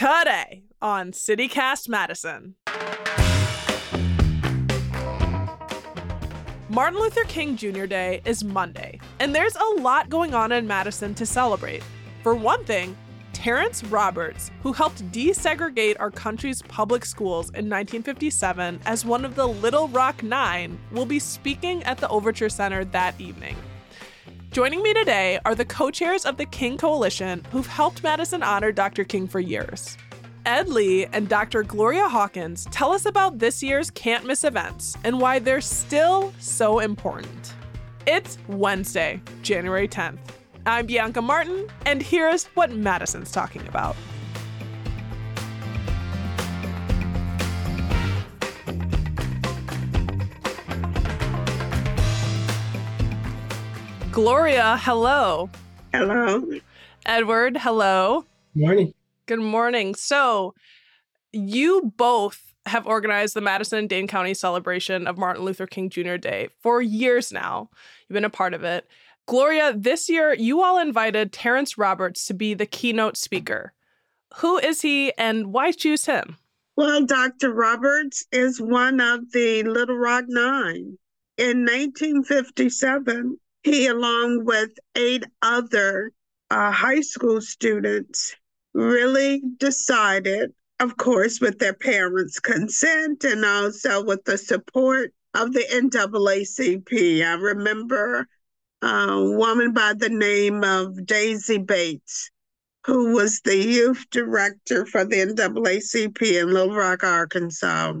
Today on CityCast Madison. Martin Luther King Jr. Day is Monday, and there's a lot going on in Madison to celebrate. For one thing, Terrence Roberts, who helped desegregate our country's public schools in 1957 as one of the Little Rock Nine, will be speaking at the Overture Center that evening. Joining me today are the co chairs of the King Coalition who've helped Madison honor Dr. King for years. Ed Lee and Dr. Gloria Hawkins tell us about this year's can't miss events and why they're still so important. It's Wednesday, January 10th. I'm Bianca Martin, and here's what Madison's talking about. Gloria, hello. Hello. Edward, hello. Morning. Good morning. So, you both have organized the Madison and Dane County celebration of Martin Luther King Jr. Day for years now. You've been a part of it. Gloria, this year you all invited Terrence Roberts to be the keynote speaker. Who is he and why choose him? Well, Dr. Roberts is one of the Little Rock Nine. In 1957, he, along with eight other uh, high school students, really decided, of course, with their parents' consent and also with the support of the NAACP. I remember a woman by the name of Daisy Bates, who was the youth director for the NAACP in Little Rock, Arkansas.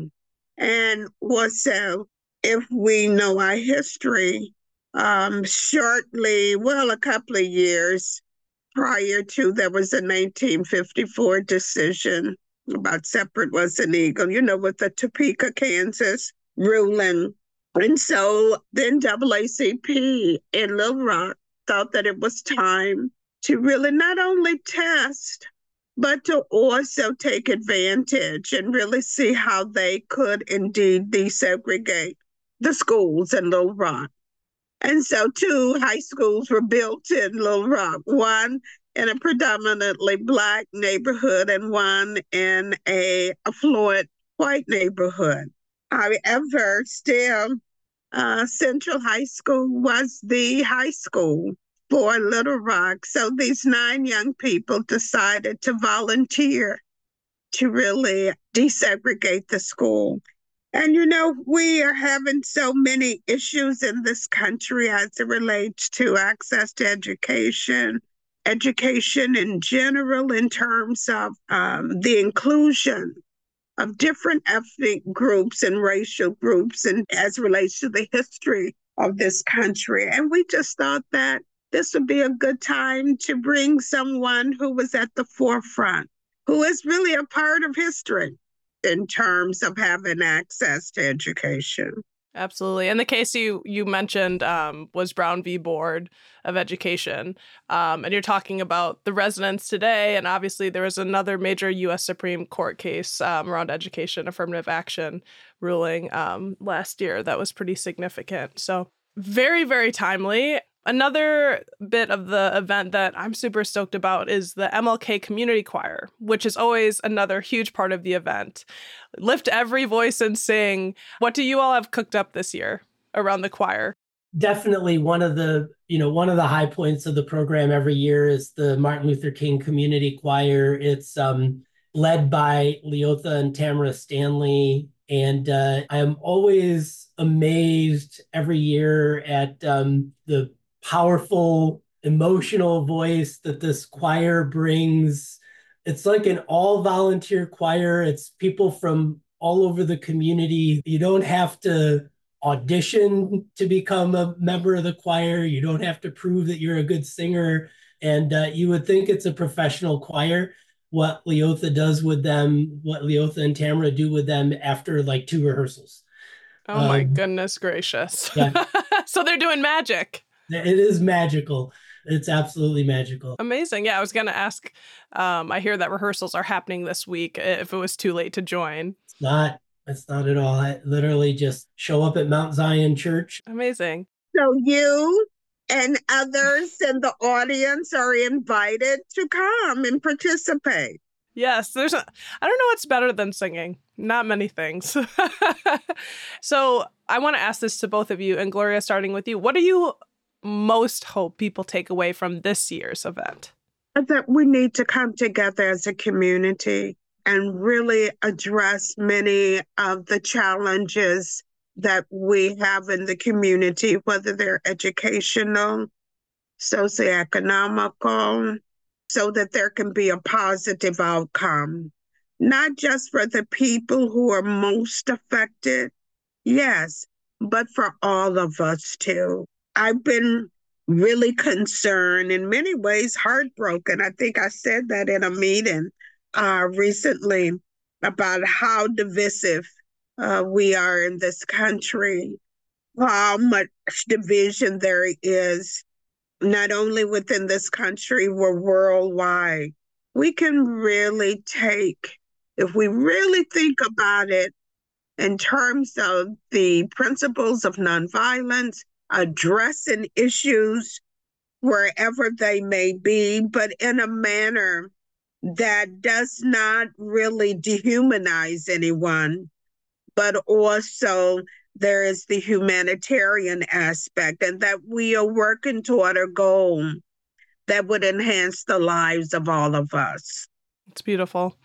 And was so, if we know our history, um, shortly, well, a couple of years prior to there was a 1954 decision about separate was an eagle, you know, with the Topeka, Kansas ruling. And so then NAACP in Little Rock thought that it was time to really not only test, but to also take advantage and really see how they could indeed desegregate the schools in Little Rock. And so two high schools were built in Little Rock, one in a predominantly black neighborhood and one in a affluent white neighborhood. However, still, uh, Central High School was the high school for Little Rock. So these nine young people decided to volunteer to really desegregate the school. And you know, we are having so many issues in this country as it relates to access to education, education in general, in terms of um, the inclusion of different ethnic groups and racial groups, and as relates to the history of this country. And we just thought that this would be a good time to bring someone who was at the forefront, who is really a part of history in terms of having access to education. Absolutely. And the case you you mentioned um, was Brown v. Board of Education, um, and you're talking about the residents today. And obviously, there was another major U.S. Supreme Court case um, around education affirmative action ruling um, last year that was pretty significant. So very very timely. Another bit of the event that I'm super stoked about is the MLK Community Choir, which is always another huge part of the event. Lift every voice and sing. What do you all have cooked up this year around the choir? Definitely one of the, you know, one of the high points of the program every year is the Martin Luther King Community Choir. It's um, led by Leotha and Tamara Stanley. And uh, I am always amazed every year at um, the powerful, emotional voice that this choir brings. It's like an all volunteer choir. It's people from all over the community. You don't have to audition to become a member of the choir. You don't have to prove that you're a good singer. And uh, you would think it's a professional choir. What Leotha does with them, what Leotha and Tamara do with them after like two rehearsals. Oh my um, goodness gracious. Yeah. so they're doing magic. It is magical. It's absolutely magical. Amazing. Yeah, I was going to ask. Um, I hear that rehearsals are happening this week if it was too late to join. It's not. It's not at all. I literally just show up at Mount Zion Church. Amazing. So you and others in the audience are invited to come and participate. Yes, there's a I don't know what's better than singing. Not many things. so, I want to ask this to both of you and Gloria starting with you. What are you most hope people take away from this year's event? That we need to come together as a community and really address many of the challenges that we have in the community, whether they're educational, socioeconomical, so that there can be a positive outcome, not just for the people who are most affected, yes, but for all of us too. I've been really concerned, in many ways, heartbroken. I think I said that in a meeting uh, recently about how divisive uh, we are in this country, how much division there is, not only within this country, but worldwide. We can really take, if we really think about it in terms of the principles of nonviolence, addressing issues wherever they may be, but in a manner that does not really dehumanize anyone, but also there is the humanitarian aspect, and that we are working toward a goal that would enhance the lives of all of us. It's beautiful.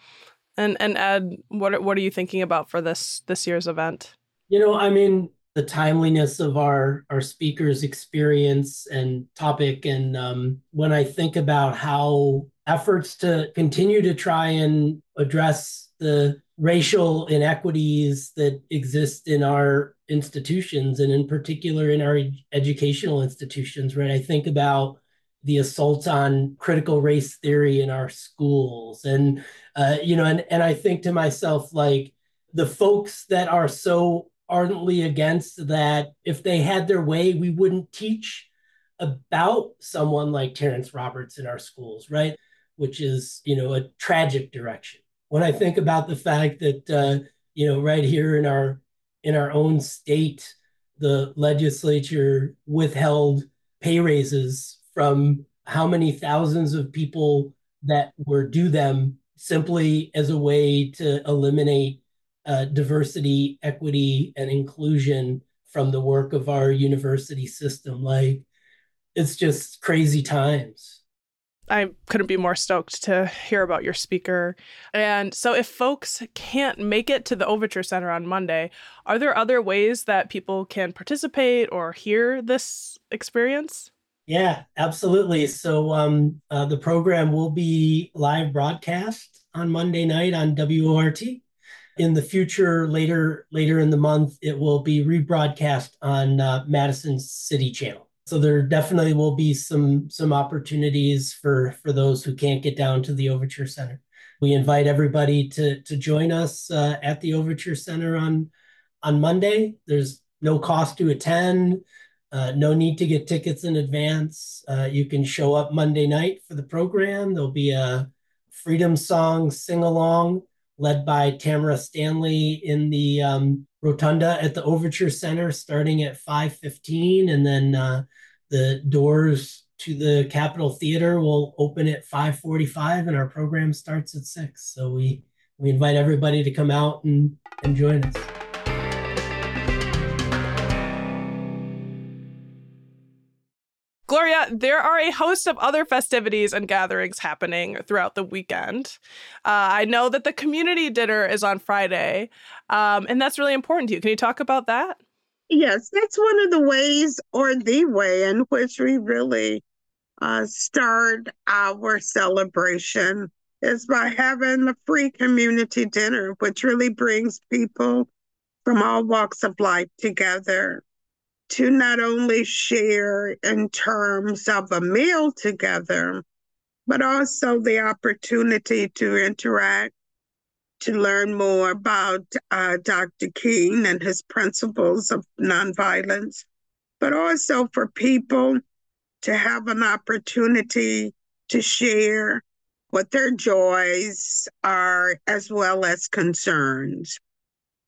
And and Ed, what what are you thinking about for this this year's event? You know, I mean, the timeliness of our our speakers experience and topic. And um, when i think about how efforts to continue to try and address the racial inequities that exist in our institutions and in particular in our educational institutions right? I think about the assault on critical race theory in our schools and uh, you know and, and i think to myself like the folks that are so ardently against that if they had their way, we wouldn't teach about someone like Terrence Roberts in our schools, right? Which is, you know, a tragic direction. When I think about the fact that, uh, you know, right here in our in our own state, the legislature withheld pay raises from how many thousands of people that were due them simply as a way to eliminate uh, diversity, equity, and inclusion from the work of our university system. Like, it's just crazy times. I couldn't be more stoked to hear about your speaker. And so, if folks can't make it to the Overture Center on Monday, are there other ways that people can participate or hear this experience? Yeah, absolutely. So, um, uh, the program will be live broadcast on Monday night on WORT in the future, later later in the month, it will be rebroadcast on uh, Madison City Channel. So there definitely will be some some opportunities for for those who can't get down to the Overture Center. We invite everybody to to join us uh, at the Overture Center on on Monday. There's no cost to attend. Uh, no need to get tickets in advance. Uh, you can show up Monday night for the program. There'll be a freedom song sing along led by Tamara Stanley in the um, rotunda at the Overture Center, starting at 5:15, and then uh, the doors to the Capitol Theater will open at 5:45, and our program starts at six. So we we invite everybody to come out and and join us. There are a host of other festivities and gatherings happening throughout the weekend. Uh, I know that the community dinner is on Friday, um, and that's really important to you. Can you talk about that? Yes, that's one of the ways, or the way, in which we really uh, start our celebration is by having a free community dinner, which really brings people from all walks of life together. To not only share in terms of a meal together, but also the opportunity to interact, to learn more about uh, Dr. King and his principles of nonviolence, but also for people to have an opportunity to share what their joys are as well as concerns.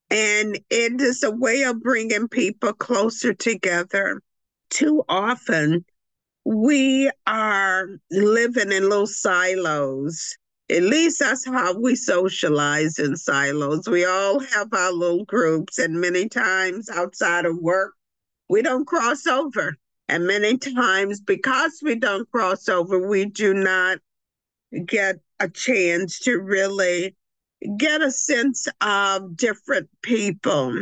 And it is a way of bringing people closer together. Too often, we are living in little silos. At least that's how we socialize in silos. We all have our little groups, and many times outside of work, we don't cross over. And many times, because we don't cross over, we do not get a chance to really get a sense of different people.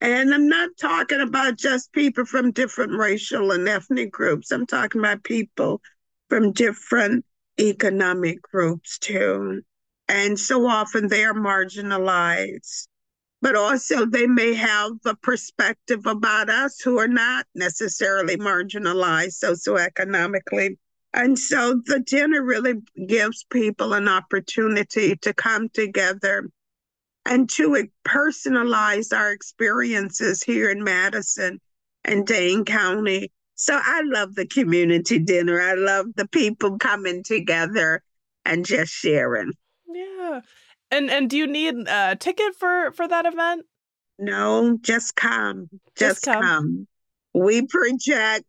And I'm not talking about just people from different racial and ethnic groups. I'm talking about people from different economic groups too. And so often they are marginalized, but also they may have a perspective about us who are not necessarily marginalized socioeconomically. And so the dinner really gives people an opportunity to come together and to personalize our experiences here in Madison and Dane County. So I love the community dinner. I love the people coming together and just sharing. Yeah. And and do you need a ticket for for that event? No, just come. Just, just come. come. We project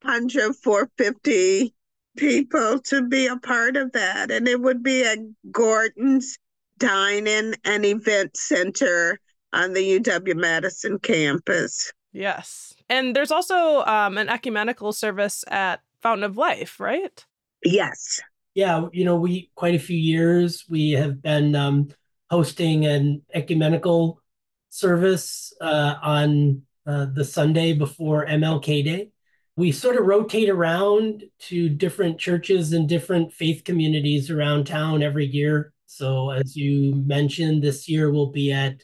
for 100, 450 people to be a part of that. And it would be at Gordon's Dining and Event Center on the UW Madison campus. Yes. And there's also um, an ecumenical service at Fountain of Life, right? Yes. Yeah, you know, we quite a few years we have been um, hosting an ecumenical service uh, on uh, the Sunday before MLK Day we sort of rotate around to different churches and different faith communities around town every year. So, as you mentioned, this year we'll be at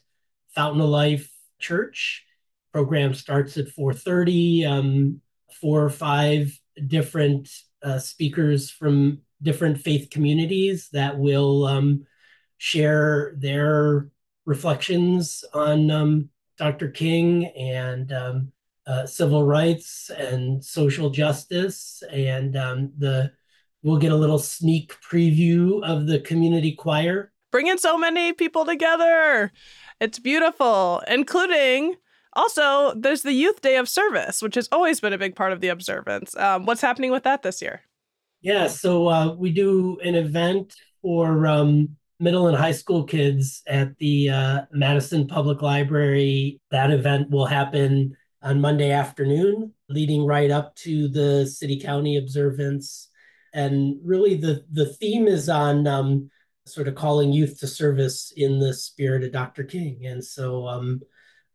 Fountain of Life Church. Program starts at 4:30. Um, four or five different uh, speakers from different faith communities that will um, share their reflections on um, Dr. King and um, uh, civil rights and social justice, and um, the we'll get a little sneak preview of the community choir. Bringing so many people together, it's beautiful, including. Also, there's the Youth Day of Service, which has always been a big part of the observance. Um, what's happening with that this year? Yeah, so uh, we do an event for um, middle and high school kids at the uh, Madison Public Library. That event will happen on Monday afternoon, leading right up to the city county observance. And really, the, the theme is on um, sort of calling youth to service in the spirit of Dr. King. And so, um,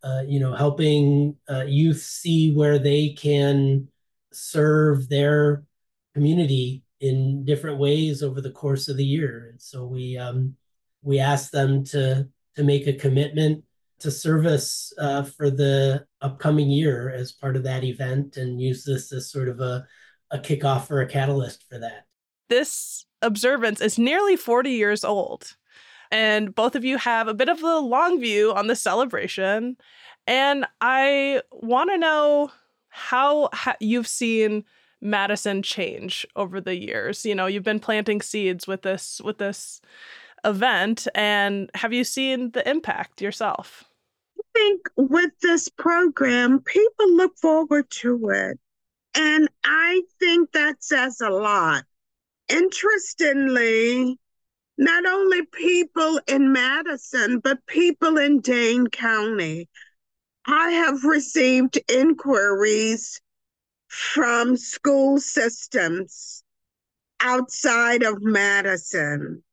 uh, you know, helping uh, youth see where they can serve their community in different ways over the course of the year. And so we um, we ask them to to make a commitment to service uh, for the upcoming year as part of that event and use this as sort of a, a kickoff or a catalyst for that. This observance is nearly 40 years old. And both of you have a bit of a long view on the celebration. And I want to know how ha- you've seen Madison change over the years. You know, you've been planting seeds with this with this event and have you seen the impact yourself? Think with this program, people look forward to it. And I think that says a lot. Interestingly, not only people in Madison, but people in Dane County. I have received inquiries from school systems outside of Madison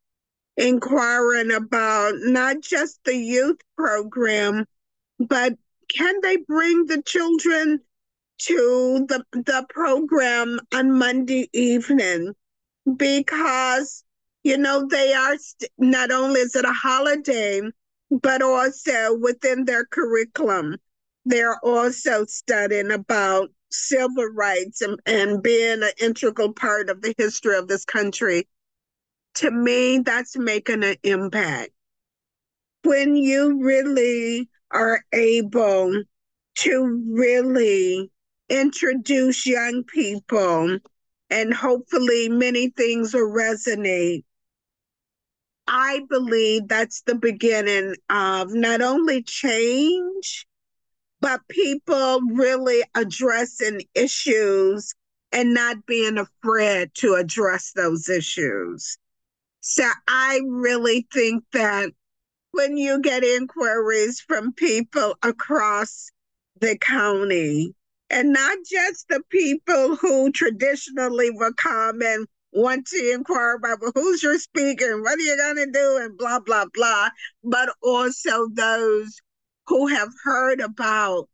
inquiring about not just the youth program, but can they bring the children to the the program on Monday evening because you know they are st- not only is it a holiday but also within their curriculum they're also studying about civil rights and, and being an integral part of the history of this country. To me, that's making an impact. When you really are able to really introduce young people and hopefully many things will resonate. I believe that's the beginning of not only change, but people really addressing issues and not being afraid to address those issues. So I really think that when you get inquiries from people across the county, and not just the people who traditionally will come and want to inquire about well, who's your speaker and what are you going to do and blah blah blah but also those who have heard about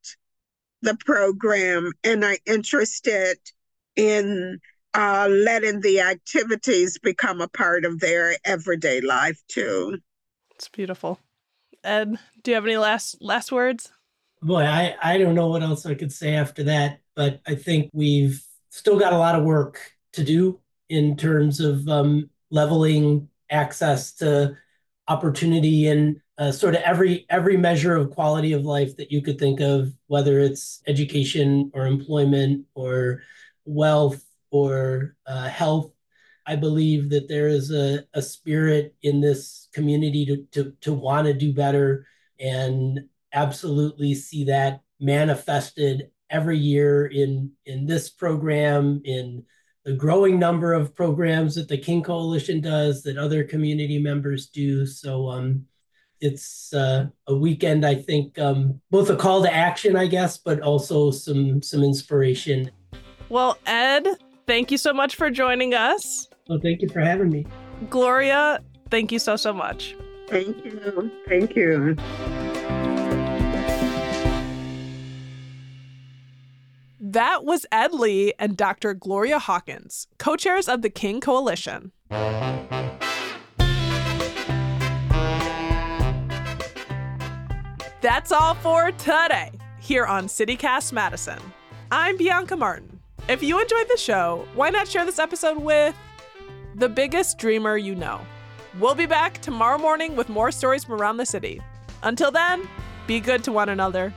the program and are interested in uh, letting the activities become a part of their everyday life too. It's beautiful. Ed, do you have any last last words? boy, I, I don't know what else I could say after that, but I think we've still got a lot of work to do in terms of um, leveling access to opportunity and uh, sort of every every measure of quality of life that you could think of, whether it's education or employment or wealth or uh, health. I believe that there is a, a spirit in this community to to, to want to do better and absolutely see that manifested every year in in this program in the growing number of programs that the king coalition does that other community members do. So um, it's uh, a weekend i think um, both a call to action i guess but also some some inspiration. Well ed thank you so much for joining us well thank you for having me gloria thank you so so much thank you thank you That was Ed Lee and Dr. Gloria Hawkins, co chairs of the King Coalition. That's all for today here on CityCast Madison. I'm Bianca Martin. If you enjoyed the show, why not share this episode with the biggest dreamer you know? We'll be back tomorrow morning with more stories from around the city. Until then, be good to one another